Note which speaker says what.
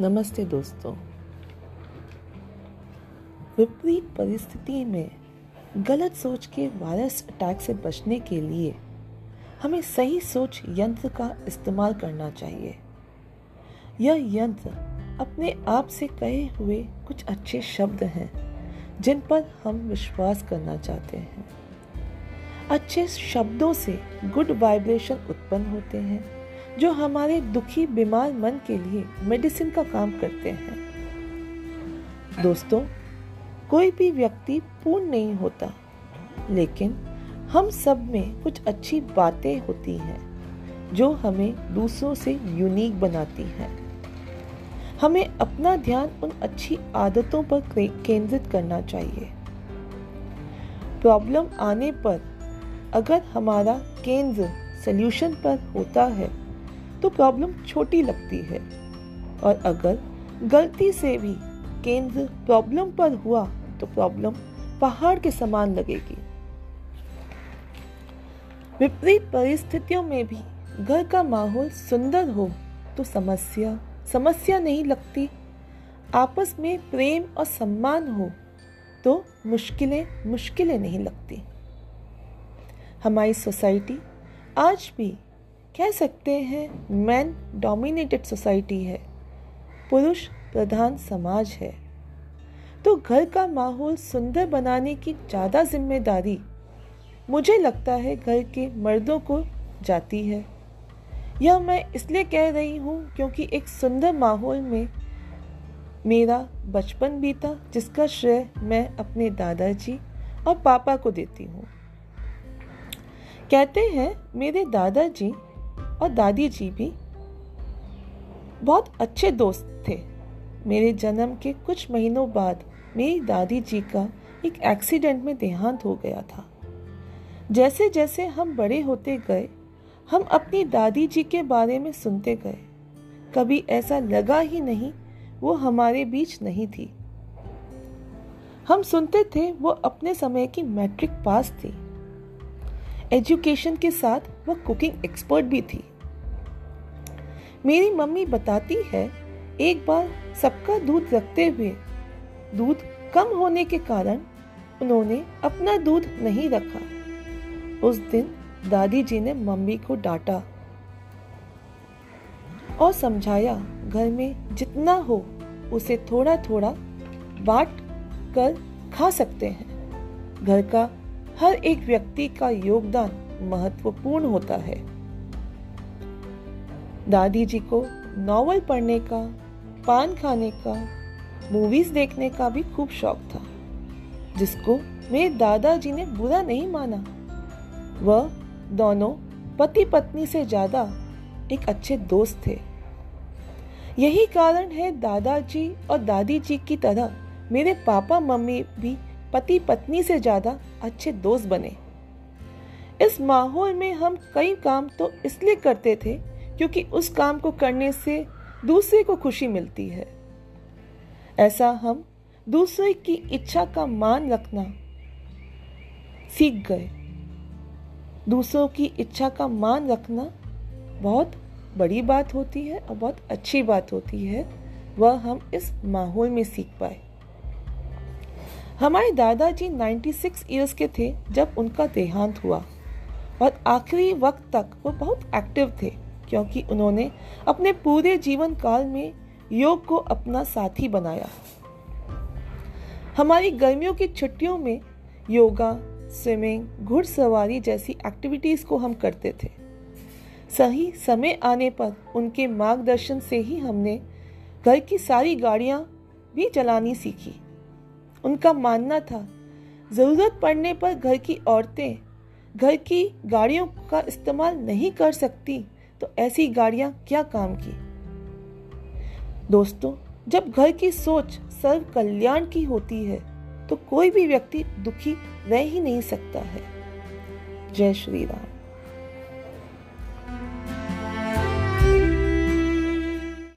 Speaker 1: नमस्ते दोस्तों। विपरीत परिस्थिति में गलत सोच के वायरस अटैक से बचने के लिए हमें सही सोच यंत्र का इस्तेमाल करना चाहिए। यह यंत्र अपने आप से कहे हुए कुछ अच्छे शब्द हैं, जिन पर हम विश्वास करना चाहते हैं। अच्छे शब्दों से गुड वाइब्रेशन उत्पन्न होते हैं। जो हमारे दुखी, बीमार मन के लिए मेडिसिन का काम करते हैं। दोस्तों, कोई भी व्यक्ति पूर्ण नहीं होता, लेकिन हम सब में कुछ अच्छी बातें होती हैं, जो हमें दूसरों से यूनिक बनाती हैं। हमें अपना ध्यान उन अच्छी आदतों पर केंद्रित करना चाहिए। प्रॉब्लम आने पर अगर हमारा केंद्र सल्यूशन पर होता है तो प्रॉब्लम छोटी लगती है। और अगर गलती से भी केंद्र प्रॉब्लम पर हुआ तो प्रॉब्लम पहाड़ के समान लगेगी। विपरीत परिस्थितियों में भी घर का माहौल सुंदर हो तो समस्या समस्या नहीं लगती। आपस में प्रेम और सम्मान हो तो मुश्किलें मुश्किलें नहीं लगती। हमारी सोसाइटी आज भी कह सकते हैं मैन डोमिनेटेड सोसाइटी है। पुरुष प्रधान समाज है। तो घर का माहौल सुंदर बनाने की ज़्यादा ज़िम्मेदारी मुझे लगता है घर के मर्दों को जाती है। यह मैं इसलिए कह रही हूँ क्योंकि एक सुंदर माहौल में मेरा बचपन बीता, जिसका श्रेय मैं अपने दादाजी और पापा को देती हूँ। कहते हैं, मेरे दादाजी और दादी जी भी बहुत अच्छे दोस्त थे। मेरे जन्म के कुछ महीनों बाद मेरी दादी जी का एक एक्सीडेंट में देहांत हो गया था। जैसे जैसे हम बड़े होते गए, हम अपनी दादी जी के बारे में सुनते गए। कभी ऐसा लगा ही नहीं, वो हमारे बीच नहीं थी। हम सुनते थे, वो अपने समय की मैट्रिक पास थी। एजुकेशन के साथ वह कुकिंग एक्सपर्ट भी थी। मेरी मम्मी बताती है, एक बार सबका दूध रखते हुए, दूध कम होने के कारण उन्होंने अपना दूध नहीं रखा। उस दिन दादी जी ने मम्मी को डांटा और समझाया, घर में जितना हो, उसे थोड़ा थोड़ा बांट कर खा सकते हैं। घर का हर एक व्यक्ति का योगदान महत्वपूर्ण होता है। दादी जी को नॉवल पढ़ने का, पान खाने का मूवीज़ देखने का भी खूब शौक था, जिसको मेरे दादाजी ने बुरा नहीं माना। वह दोनों पति पत्नी से ज़्यादा एक अच्छे दोस्त थे। यही कारण है दादाजी और दादी जी की तरह मेरे पापा मम्मी भी पति पत्नी से ज़्यादा अच्छे दोस्त बने। इस माहौल में हम कई काम तो इसलिए करते थे क्योंकि उस काम को करने से दूसरे को खुशी मिलती है। ऐसा हम दूसरे की इच्छा का मान रखना सीख गए। दूसरों की इच्छा का मान रखना बहुत बड़ी बात होती है और बहुत अच्छी बात होती है। वह हम इस माहौल में सीख पाए। हमारे दादाजी 96 इयर्स के थे जब उनका देहांत हुआ। और आखिरी वक्त तक वो बहुत एक्टिव थे, क्योंकि उन्होंने अपने पूरे जीवन काल में योग को अपना साथी बनाया। हमारी गर्मियों की छुट्टियों में योगा स्विमिंग घुड़सवारी जैसी एक्टिविटीज़ को हम करते थे। सही समय आने पर उनके मार्गदर्शन से ही हमने घर की सारी गाड़ियाँ भी चलानी सीखी। उनका मानना था, ज़रूरत पड़ने पर घर की औरतें, घर की गाड़ियों का इस्तेमाल नहीं कर सकती तो ऐसी गाड़ियाँ क्या काम की? दोस्तों, जब घर की सोच सर्व कल्याण की होती है तो कोई भी व्यक्ति दुखी रह ही नहीं सकता है। जय श्री राम।